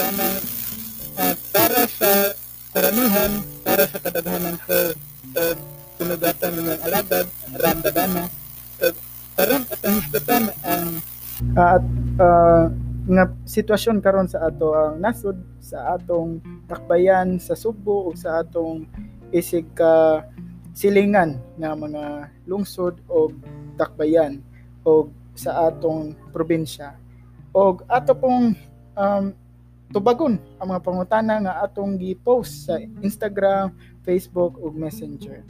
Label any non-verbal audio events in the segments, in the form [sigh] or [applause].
programa uh, para sa karamihan, para sa kadaghanan sa uh, sunugatan ng alagad, ramdadana, uh, karon at ang histatan ang at uh, nga sitwasyon karon sa ato ang nasod sa atong takbayan sa Subo ug sa atong isig ka silingan nga mga lungsod o takbayan o sa atong probinsya. Og ato pong um, tubagon ang mga pangutana nga atong gi-post sa Instagram, Facebook ug Messenger.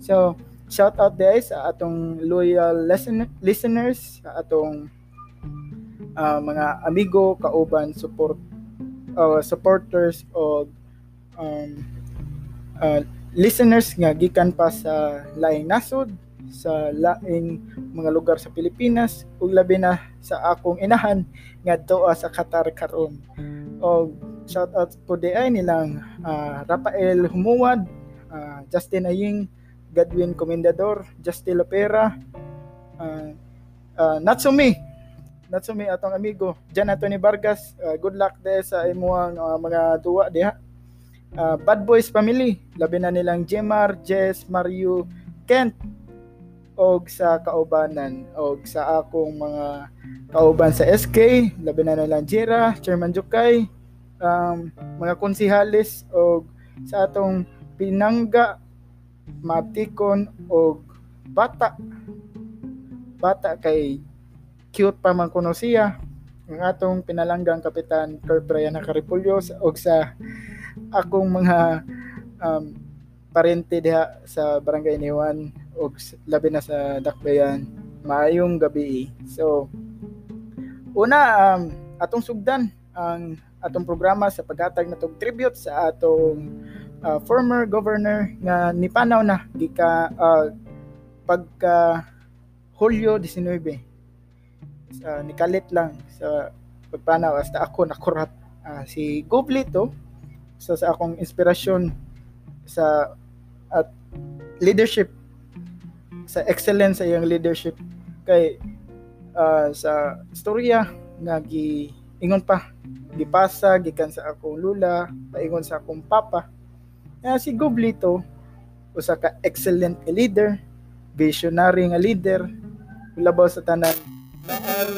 So, shout out guys sa atong loyal listen- listeners, sa atong uh, mga amigo, kauban, support uh, supporters o um, uh, listeners nga gikan pa sa laing nasod sa laing mga lugar sa Pilipinas ug labi na sa akong inahan nga doa sa Qatar karon. Og shout out po di ay nilang uh, Rafael Humuwad, uh, Justin Aying, Godwin Comendador, Justin Lopera, uh, uh, Natsumi, Natsumi atong amigo, Jan Anthony Vargas, uh, good luck de sa imuang uh, mga duwa diha. Uh, Bad Boys Family, labi na nilang Jemar, Jess, Mario, Kent, og sa kaubanan og sa akong mga kauban sa SK labi na nilang Jira, Chairman Jukay, um, mga konsihalis og sa atong pinangga matikon og bata. Bata kay cute pa man kuno siya. Ang atong pinalanggang kapitan Kurt Brian Caripulyo og sa akong mga um, parente diha sa barangay Niwan o labi na sa Dakbayan maayong gabi. So una um, atong sugdan ang atong programa sa paghatag natong tribute sa atong uh, former governor nga nipanaw na gika uh, pagka Hulyo 19 sa nikalit lang sa pagpanaw hasta ako nakurat uh, si Goblito so sa akong inspirasyon sa at leadership sa excellence sa iyang leadership kay uh, sa istorya nga gi ingon pa gipasa gikan sa akong lula paingon sa akong papa nga si Goblito usa ka excellent leader visionary nga leader labaw sa tanan mahal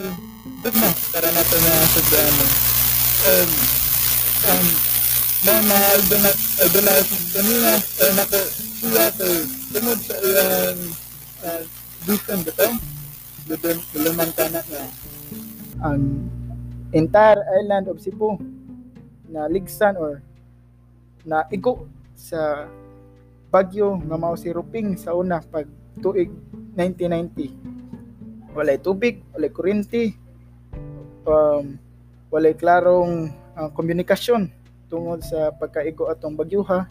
dugma para nato na sa ano um, um, na mahal doon na doon na kanina nato siya sa tungod sa iyang uh, Bistan ba ito? Na. ang entire island of Cebu na ligsan or na igo sa bagyo nga mao si Ruping sa una pag tuig 1990 walay tubig walay kuryente um, walay klarong uh, komunikasyon tungod sa pagkaigo atong bagyuha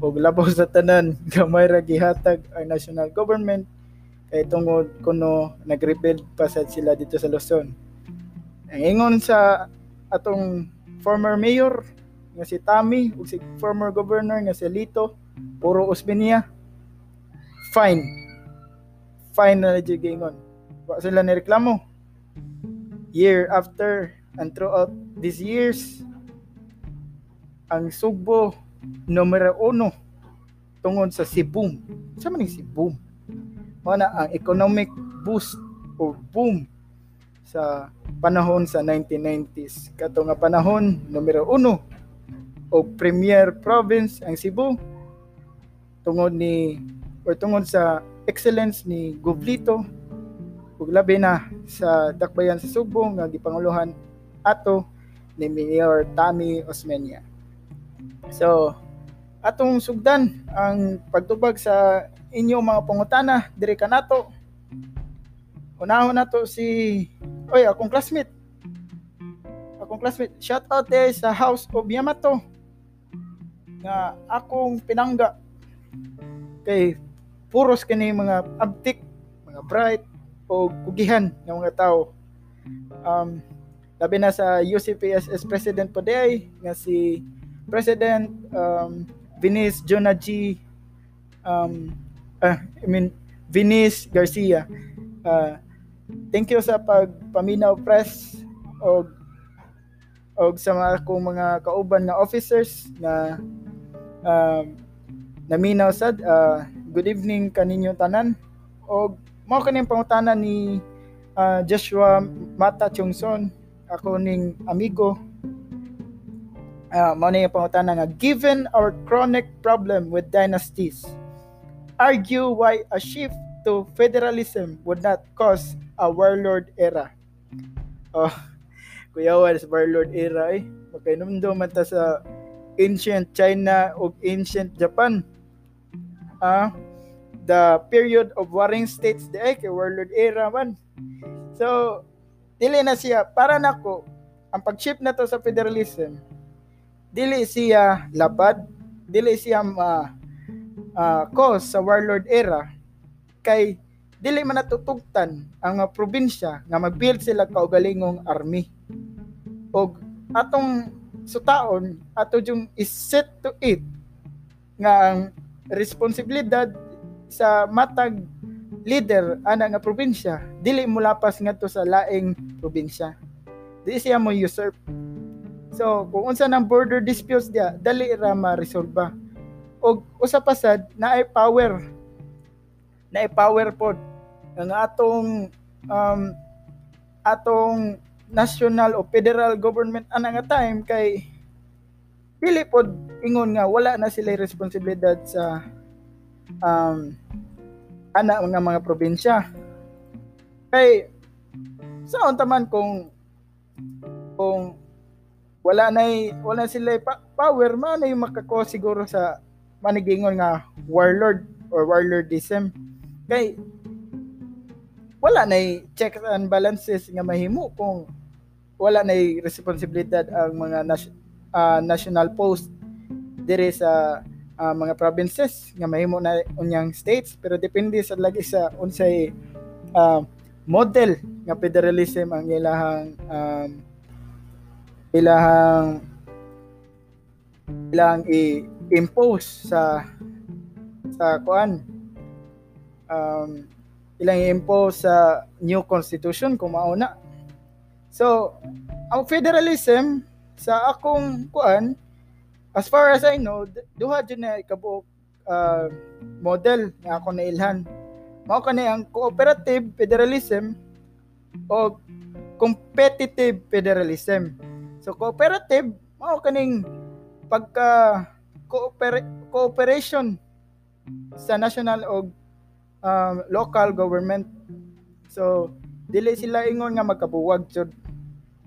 ug labaw sa tanan. [laughs] Gamay ra gihatag ang national government. Kay tungod kuno nag-rebuild pa sad sila dito sa Luzon. Ang ingon sa atong former mayor nga si Tami ug si former governor nga si Lito puro usbiniya fine. Fine na jud gingon wa sila ni reklamo year after and throughout these years ang Sugbo numero uno tungod sa Sibum sa man si Boom na ang economic boost o boom sa panahon sa 1990s. Kato nga panahon, numero uno, o premier province ang Cebu tungod ni or tungod sa excellence ni Goblito ug labi na sa dakbayan sa Subo nga gipanguluhan ato ni Mayor Tami Osmeña. So, atong sugdan ang pagtubag sa inyo mga pangutana diri kanato. Unahon nato si oy akong classmate. Akong classmate, shout out eh sa House of Yamato nga akong pinangga kay puros kini mga abtik, mga bright o kugihan ng mga tao. Um, labi na sa UCPSS President po day nga si President um, Vinice Jonah G um, uh, I mean Vinice Garcia. Uh, thank you sa pagpaminaw press og og sa mga kong mga kauban nga officers na um, naminaw sad uh, good evening kaninyo tanan og mao kaning pangutanan ni uh, Joshua Mata Chungson ako ning amigo uh, mao ni pangutanan nga given our chronic problem with dynasties argue why a shift to federalism would not cause a warlord era. Oh kuya sa warlord era eh. Magkainom man ta sa ancient China o ancient Japan. Uh, the period of warring states di ay warlord era man. So dili na siya para nako ang pag-shift na to sa federalism dili siya lapad. Dili siya uh, uh, cause sa warlord era. Kay dili man natutugtan ang uh, probinsya nga mag-build sila kaugalingong army. Og atong sutaon ato yung is set to it nga ang responsibilidad sa matag leader ana nga probinsya. Dili mo lapas ngadto sa laing probinsya. Di siya mo usurp so kung unsa nang border disputes dia dali ra ma-resolba og usa pa sad naay power. Naay power pod ang atong um, atong national o federal government ana nga time kay dili pod ingon nga wala na sila responsibilidad sa um, ana mga mga probinsya. Kay sa taman kung kung wala na wala sila pa, power man yung makako siguro sa manigingon nga warlord or warlordism. Kay wala na checks and balances nga mahimo kung wala na responsibilidad ang mga nas- uh, national post dire sa uh, mga provinces nga mahimo na unyang states. Pero depende sa lagi sa unsay uh, model nga federalism ang ilahang um, ilahang ilang i-impose sa sa kuan. Um, ilang i-impose sa new constitution kung mauna. So ang federalism sa akong kuan as far as I know duha jud na ikabuok uh, model nga ako nailhan mao kani ang cooperative federalism o competitive federalism so cooperative. Mao kaning pagka cooper- cooperation sa national o um, local government. So dili sila ingon nga magkabuwag jud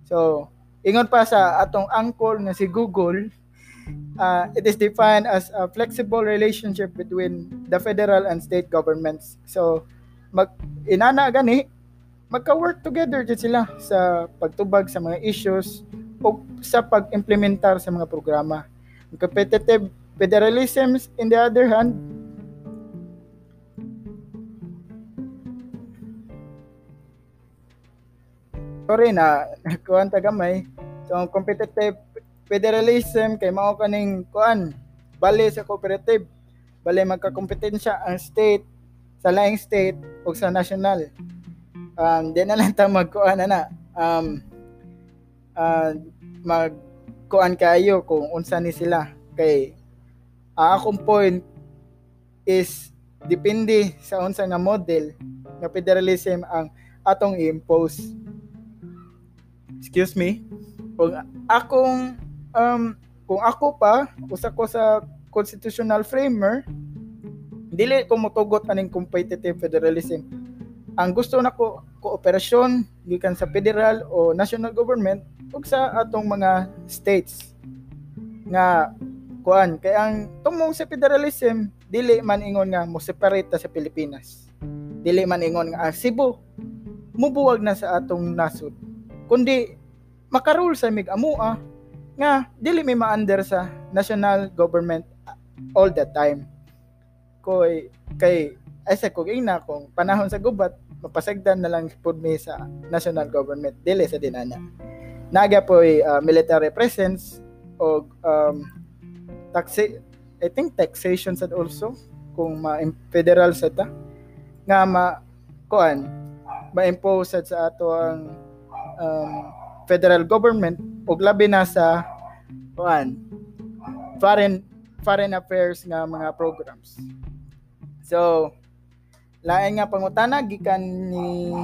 so Ingon pa sa atong angkol nga si Google, uh, it is defined as a flexible relationship between the federal and state governments. So, mag inana gani magka-work together jud sila sa pagtubag sa mga issues o sa pag-implementar sa mga programa. Competitive federalism, in the other hand, sorry na [laughs] kuan ta gamay. So competitive federalism kay mao kaning kuan bali sa cooperative. Bali magka-kompetensya ang state sa laing state o sa national. Um di na lang ta magkuan na. Um uh, mag kayo kung unsa ni sila. Kay uh, akong point is depende sa unsa nga model nga federalism ang atong i-impose excuse me, kung akong um, kung ako pa usa ko sa constitutional framer dili ko motugot aning competitive federalism. Ang gusto nako kooperasyon gikan sa federal o national government ug sa atong mga states nga kuan. Kay ang tumong sa federalism dili man ingon nga mo separate sa Pilipinas. Dili man ingon nga ah, Cebu mubuwag na sa atong nasod. Kundi makarule sa mig amua nga dili may ma-under sa national government all the time. Koy kay ay sa kog ina kung panahon sa gubat mapasagdan na lang pud mi sa national government. Dili sa dinana naga po uh, military presence o um, taxi I think taxation sad also kung ma federal sa ta nga ma kuan ma-impose sa ato ang um, federal government ug labi na sa kuan foreign foreign affairs nga mga programs. So lain nga pangutana gikan ni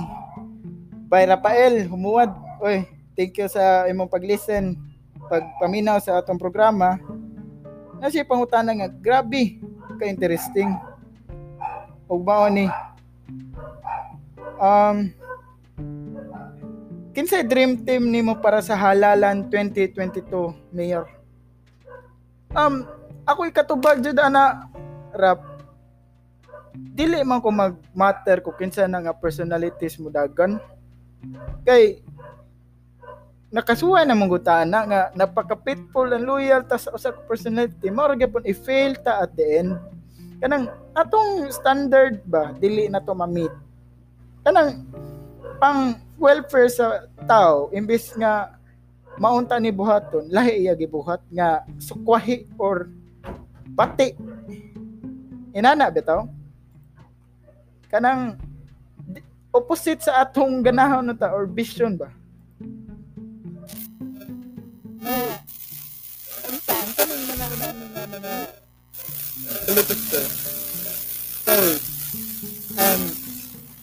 Bay Rafael humuwad. Oy, thank you sa imong pag-listen, pagpaminaw sa atong programa. Na siya pangutana nga grabe ka interesting. Ug mao ni um Kinsay dream team nimo para sa halalan 2022, Mayor? Um, ako ikatubag jud ana rap. Dili man ko mag-matter ko kinsa na nga personalities mo dagan. Kay nakasuwa na mong na nga napaka-pitful and loyal ta sa usa ka personality. Mao gyapon i-fail ta at the end. Kanang atong standard ba dili na to ma-meet. Kanang pang welfare sa tao imbis nga maunta ni buhaton lahi iya gibuhat nga sukwahi or pati. Inana bitaw kanang opposite sa atong ganahon ta or vision ba So, um,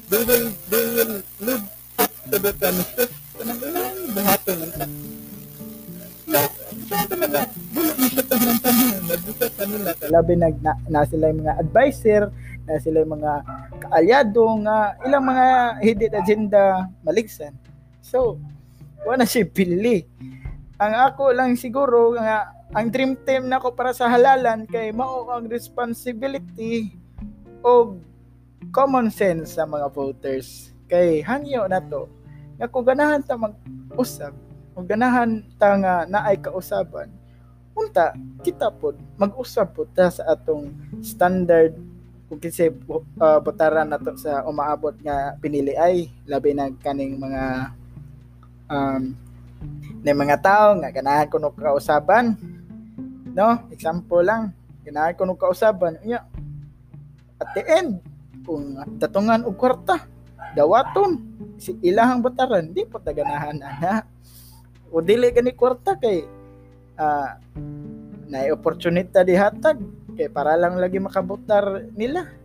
they will, they will live to the benefit ng ilang buhaton ng sa. Labi nag na, na sila yung mga advisor, na sila yung mga kaalyado nga ilang mga hidden agenda maligsan. So, wala siya pili. Ang ako lang siguro nga ang dream team nako para sa halalan kay mao ang responsibility o common sense sa mga voters. Kay hangyo na to nga kung ganahan ta mag-usab, kung ganahan ta nga naay kausaban, unta kita pod mag-usab pod ta sa atong standard kung kinsa uh, botaran nato sa umaabot nga pinili ay labi na kaning mga um, na mga tao nga ganahan ko no kausaban. No? Example lang. Ganahan ko no kausaban. Nya at the end kung datungan og kwarta dawaton. Si ilahang bataran. Di po taganahan ana. O dili gani kwarta kay uh, na opportunity dihatag kay para lang lagi makabutar nila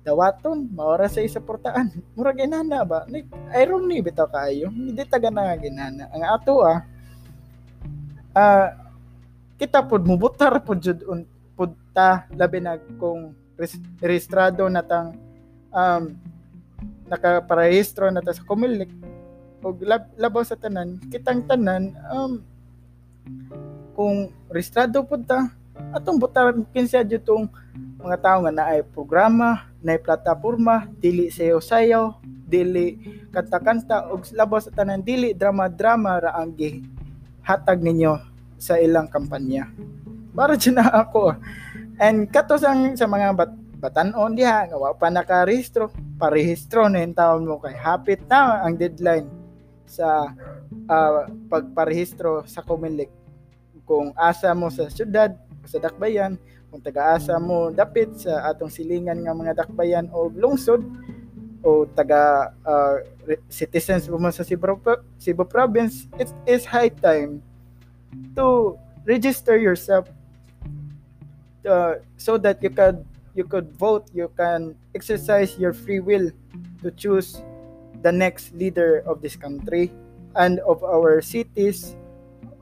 dawaton maora sa isa portaan. [laughs] Mura ginana ba? Ni irony bitaw kaayo. Hindi taga na ginana. Ang ato ah. Uh, kita pod mubutar pod jud un pod ta labi na kung rehistrado natang um, nakaparehistro na ta sa Comelec. Og lab, labaw sa tanan kitang tanan um kung rehistrado pud ta atong butaran kinsa jud tong mga tao nga naay programa naay plataporma dili sayo-sayo dili kanta-kanta og labaw sa tanan dili drama-drama ra ang hatag ninyo sa ilang kampanya. Para na ako. And kato sang sa mga bat batanon diha nga wa pa nakarehistro parehistro na yung taon mo kay hapit na ang deadline sa uh, pagparehistro sa Comelec. Kung asa mo sa syudad sa dakbayan kung taga-asa mo dapit sa atong silingan nga mga dakbayan o lungsod o taga uh, citizens mo sa Cebu, Cebu province it is high time to register yourself uh, so that you can you could vote, you can exercise your free will to choose the next leader of this country and of our cities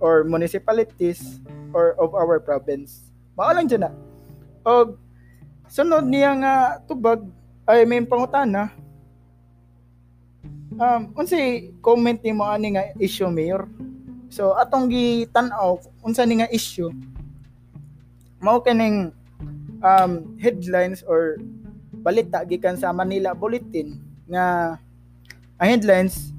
or municipalities or of our province. Mao dyan na. O sunod niya nga tubag ay may pangutana. Um, unsi comment ni mo ani nga issue mayor. So atong gitan-aw unsa ni nga issue mao kining um, headlines or balita gikan sa Manila Bulletin nga headlines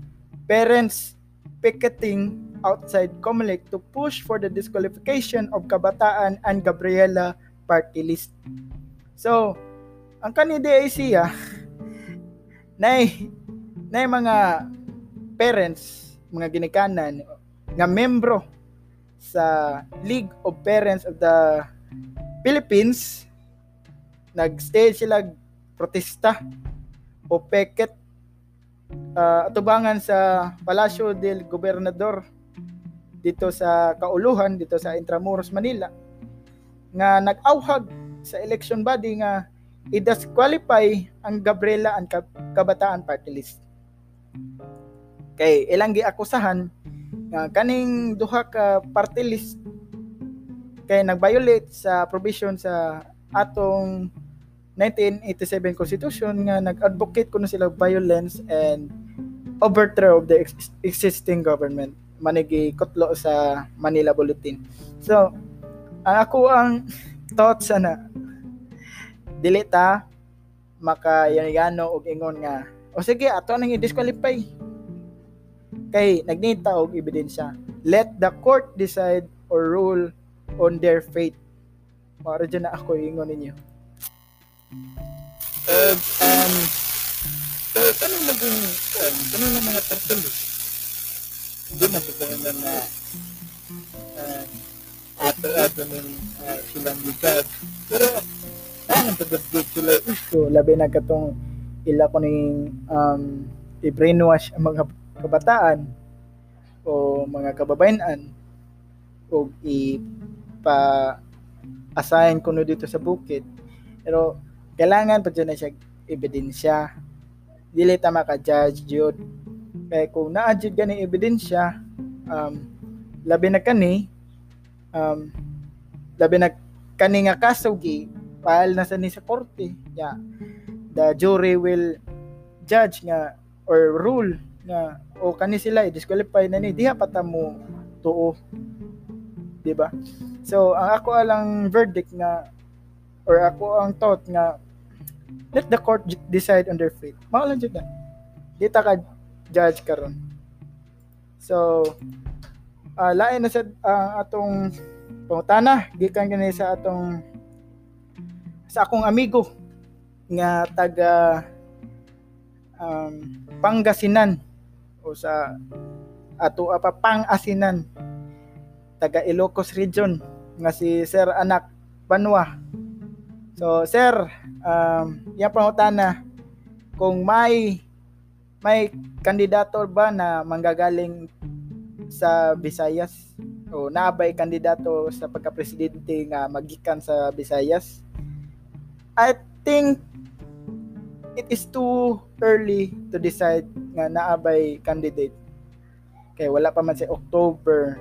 parents picketing outside COMELEC to push for the disqualification of Kabataan and Gabriela party list. So, ang kani DAC ah, nay nay mga parents, mga ginikanan nga membro sa League of Parents of the Philippines nag-stay sila protesta o peket uh, atubangan sa Palacio del Gobernador dito sa Kauluhan dito sa Intramuros Manila nga nag-awhag sa election body nga i-disqualify ang Gabriela ang Kabataan Party List. Kay ilang giakusahan nga kaning duha ka party list kay nag-violate sa provision sa atong 1987 Constitution nga nag-advocate kuno sila violence and overthrow of the ex- existing government manigi kutlo sa Manila Bulletin. So, ako ang [laughs] thoughts ana dili ta maka yanigano og ingon nga o sige ato nang i-disqualify. Kay nagnita og ebidensya. Let the court decide or rule on their fate. Para dyan na ako ingon ninyo. Uh, um so, tanong na kung um, tanong na mga tartulo hindi na sa na na uh, ato ato ng uh, silang likat pero ano sa sila. So labi na katong ila ko ning um, i-brainwash ang mga kabataan o mga kababayanan o ipa assign kuno dito sa bukid. Pero kailangan pa na siya ebidensya. Dili ta maka-judge jud kay kung naa jud gani ebidensya um labi na kani um labi na kani nga kaso gi file na sa ni sa korte ya. Yeah. the jury will judge nga or rule nga o kani sila i-disqualify na ni diha pata mo tuo. Di ba so ang ako alang verdict nga or ako ang thought nga let the court decide on their fate. Mao lang jud na. Di ta ka judge karon so uh, lain na sa uh, atong pangutana gikan kini sa atong sa akong amigo nga taga um, Pangasinan o sa ato apa pang-asinan taga Ilocos region nga si Sir Anak Banwa. So sir, um iya pangutana kung may may kandidato ba na manggagaling sa Visayas o naabay kandidato sa pagka-presidente nga magikan sa Visayas? I think it is too early to decide nga naabay candidate. Kay wala pa man si October.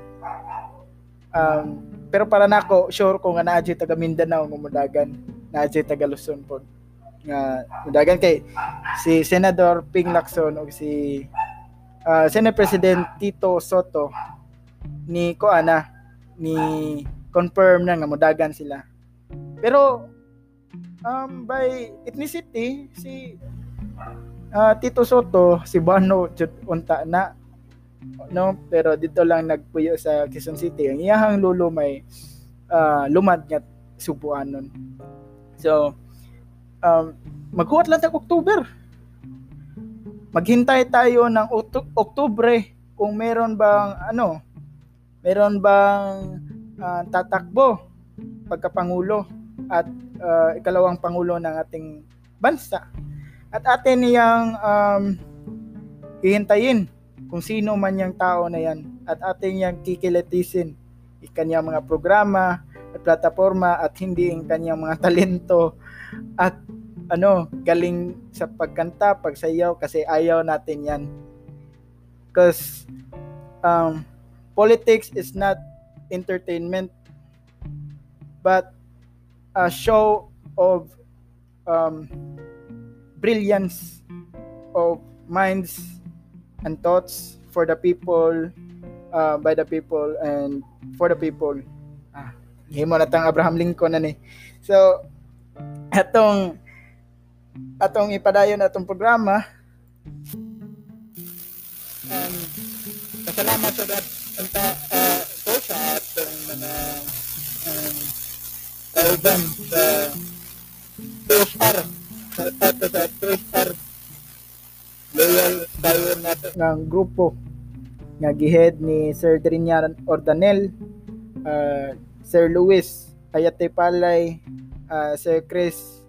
Um, pero para nako sure ko nga naa taga Mindanao nga mudagan, naa taga Luzon pod. Nga mudagan kay si Senador Ping Lacson o si uh, Senate President Tito Soto ni ko ana ni confirm na nga mudagan sila. Pero um, by ethnicity, si uh, Tito Soto, si Bano, unta na no? Pero dito lang nagpuyo sa Quezon City. Ang iyahang lulo may uh, lumad nga subuanon so um, maghuwat lang tag October maghintay tayo ng Oktubre kung meron bang ano meron bang uh, tatakbo pagkapangulo at uh, ikalawang pangulo ng ating bansa. At atin niyang um, hihintayin kung sino man yung tao na yan at atin niyang kikilitisin ikanyang mga programa at plataforma at hindi ang kanyang mga [laughs] talento at ano, galing sa pagkanta, pagsayaw kasi ayaw natin yan. Because um, politics is not entertainment but a show of um, brilliance of minds and thoughts for the people, uh, by the people, and for the people. Ah, himo na tang Abraham Lincoln na ni. So, atong atong ipadayon atong programa. Um, pasalamat sa dat uh, po sa atong mga um, Alban sa TSR sa tato sa loyal tayo nato ng grupo nga gihead ni Sir Trinian Ordanel uh, Sir Luis Ayate Palay uh, Sir Chris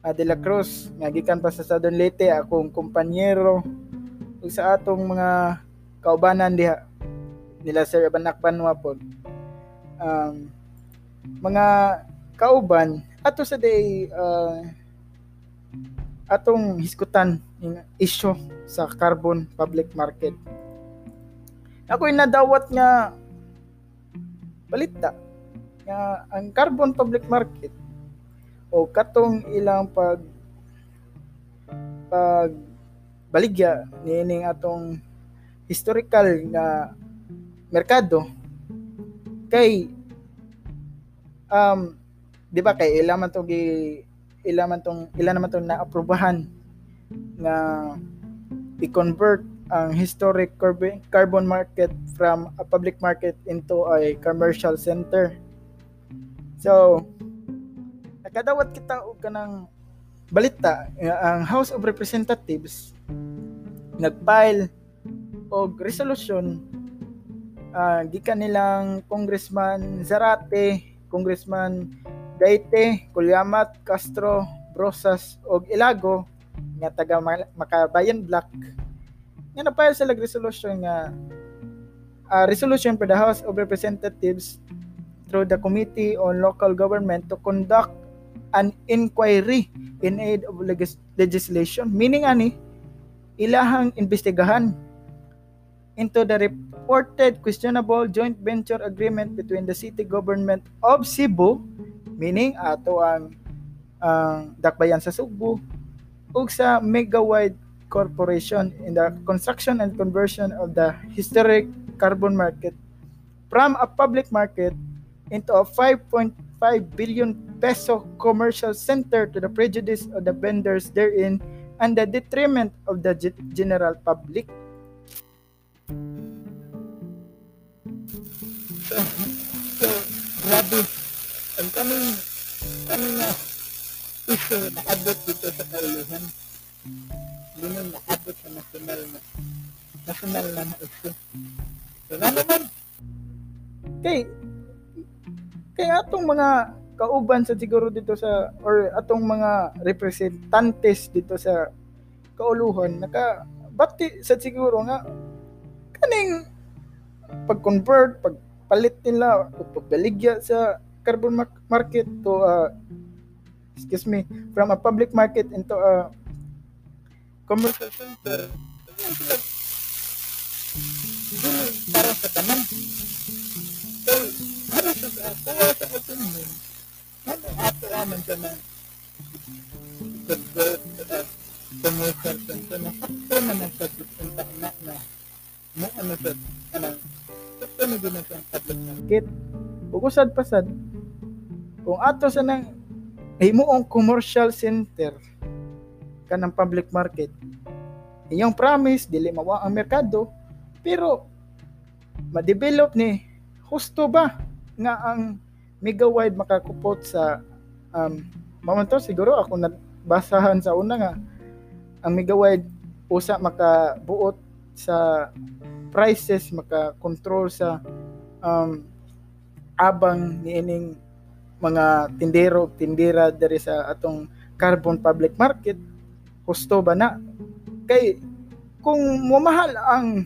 uh, De La Cruz nga gikan pa sa Southern Leyte akong kumpanyero. Ug sa atong mga kaubanan diha nila Sir Banak Banwa po. Um, mga kauban ato sa day uh, atong hiskutan yung issue sa carbon public market. Ako'y nadawat nga balita nga ang carbon public market o katong ilang pag pag baligya niining atong historical nga merkado kay um di ba kay ilan man to gi ilan man tong ilan naman tong naaprubahan nga i-convert ang historic carbon market from a public market into a commercial center. So, nakadawat kita og kanang balita ang House of Representatives nagfile og resolution uh, gikan nilang Congressman Zarate, Congressman Daite, Kulyamat, Castro, Brosas og Ilago nga taga Makabayan Black nga napile sila resolution nga uh, resolution for the House of Representatives through the Committee on Local Government to conduct an inquiry in aid of legis- legislation. Meaning ani ilahang investigahan into the reported questionable joint venture agreement between the city government of Cebu, meaning ato ang ang dakbayan sa Cebu, ug sa Megawide Corporation in the construction and conversion of the historic carbon market from a public market into a 5.5 billion peso commercial center to the prejudice of the vendors therein and the detriment of the general public. Grabe. Ang na naabot dito sa sa na na na. So, na naman. Kay, kay atong mga kauban sa siguro dito sa or atong mga representantes dito sa kauluhan naka bati sa siguro nga kaning pag-convert pag palit nila o pagbaligya sa carbon market to uh, excuse me from a public market into a commercial center. Para sa tanan kuha sa opinion ano ato aman sa na sa commercial center na sakto na nagsasunta na na mo ano sa ano sakto na din sa public market ugusad pasad kung ato sa nang himuong commercial center kanang public market inyong promise dili mawa ang merkado pero ma-develop ni husto ba nga ang megawide makakupot sa um mamanto siguro ako nabasahan sa una nga ang megawide usa makabuot sa prices maka-control sa um, abang niining mga tindero tindira diri sa atong carbon public market husto ba na? Kay kung mamahal ang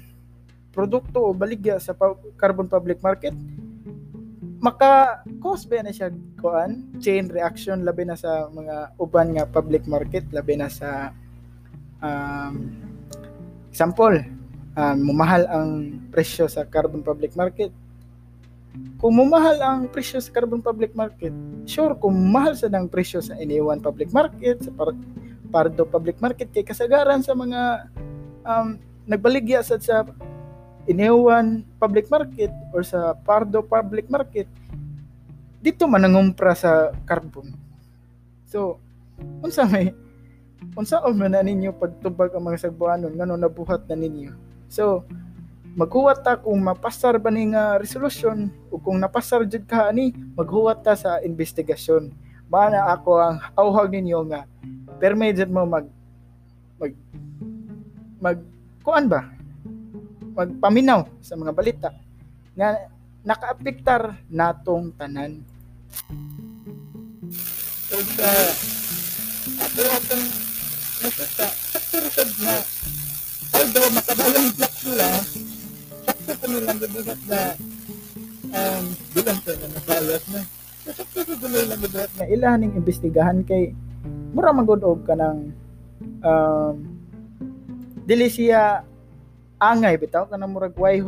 produkto o baligya sa carbon public market maka cause ba na siya kuan chain reaction labi na sa mga uban nga public market labi na sa um, example um, mumahal ang presyo sa carbon public market. Kung mumahal ang presyo sa carbon public market sure kung mahal sa ng presyo sa iniwan public market sa par- pardo public market kay kasagaran sa mga um, nagbaligya sa sa iniwan public market or sa Pardo public market dito man nangumpra sa carbon. So unsa may unsa man na ninyo pagtubag ang mga sagbuanon ngano nabuhat na ninyo. So maghuwat ta kung mapasar ba ning uh, resolution o kung napasar jud ka ani maghuwat ta sa investigasyon. Bana ako ang awhag ninyo nga permit mo mag mag mag kuan ba magpaminaw sa mga balita nga nakaapektar natong tanan. So sa ako atong nasa sa na although makabayang black sila, sakto pa nilang bibigat na um, bilang sa na nasalas na. Sakto sa tuloy lang bibigat na na ilahan ning imbestigahan kay mura magud og kanang um, dili siya angay bitaw murag way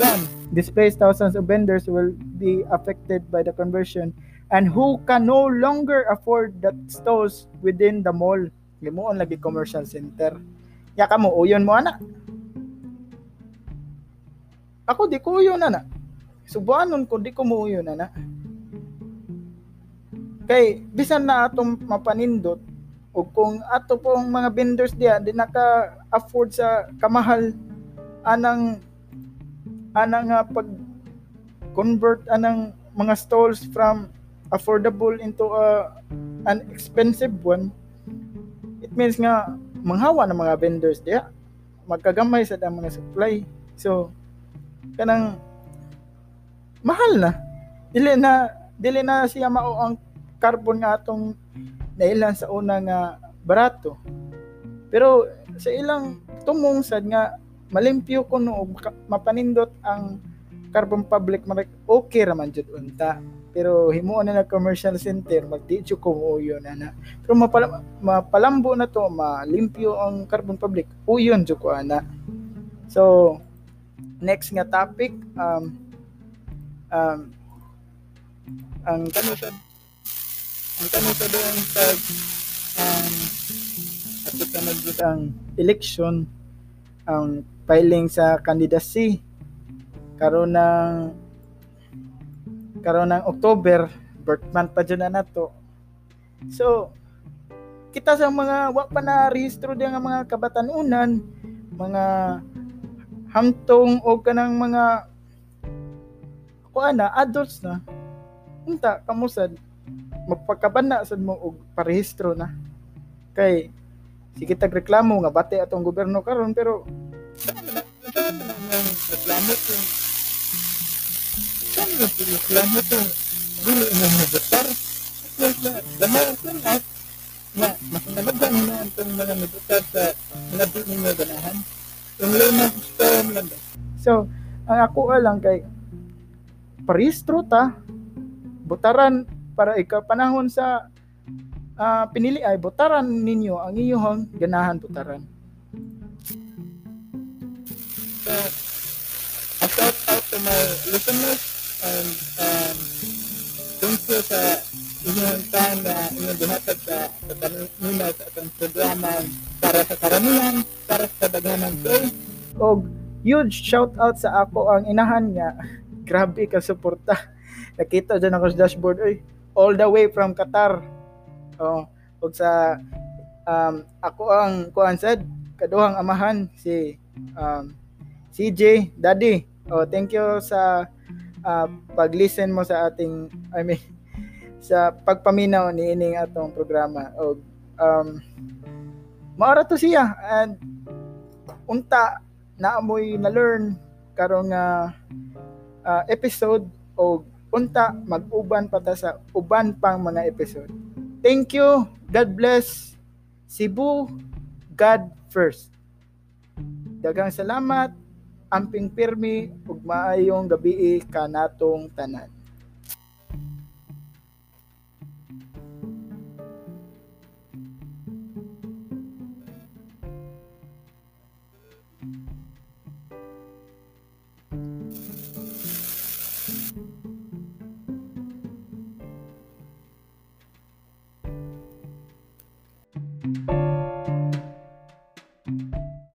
ang displaced thousands of vendors will be affected by the conversion and who can no longer afford the stalls within the mall limuon lagi commercial center. Ya kamo uyon mo ana ako di ko uyon ana subuanon ko di ko mo uyon ana kay bisan na atong mapanindot o kung ato pong mga vendors diya di naka afford sa kamahal anang anang nga pag convert anang mga stalls from affordable into a an expensive one it means nga manghawa ng mga vendors diya. Magkagamay sa dang mga supply. So kanang mahal na. Dili na dili na siya mao ang carbon nga atong nailan sa una nga barato. Pero sa ilang tumong sad nga malimpyo ko no ug maka- mapanindot ang carbon public man okay ra man jud unta. Pero himuon na commercial center magdi jud ko uyon ana pero mapala, mapalambo na to malimpyo ang carbon public uyon jud ko ana. So next nga topic um um ang sa ang kano sa um, ato ka nag ang election ang filing sa candidacy karon ng karon ng October birth month pa dyan na nato. So kita sa mga wa pa na rehistro diya nga mga kabatanunan mga hangtong o kanang mga kuan na adults na. Unta kamusad magpakabana sad mo og parehistro na. Kay sige tag reklamo nga bate atong gobyerno karon pero reklamo saan na po reklamo ko dili mo mo betar lamang ko na nga mas nalagan na ang mga mibutar sa nabi ninyo ganahan yung lima sa lang so ang ako lang kay parehistro ta butaran para ikaw panahon sa ah, pinili ay butaran ninyo ang iyong ganahan butaran. So, a shout out to my listeners um, thank you sa inyong time na inyong dihatag sa kanina sa atong programa para sa karamihan, para sa daghanan show. og huge shout out sa ako ang inahan niya [laughs] grabe ka suporta. Nakita dyan ako sa dashboard oy all the way from Qatar. Oh ug sa um, ako ang kuan sad kaduhang amahan si um, CJ Daddy. Oh thank you sa uh, pag-listen mo sa ating I mean [laughs] sa pagpaminaw ni ining atong programa og um maara to siya and unta naamoy na learn karong nga ah, episode o unta mag-uban pa ta sa uban pang mga episode. Thank you. God bless. Cebu, God first. Dagang salamat. Amping pirmi ug maayong gabi kanatong tanan.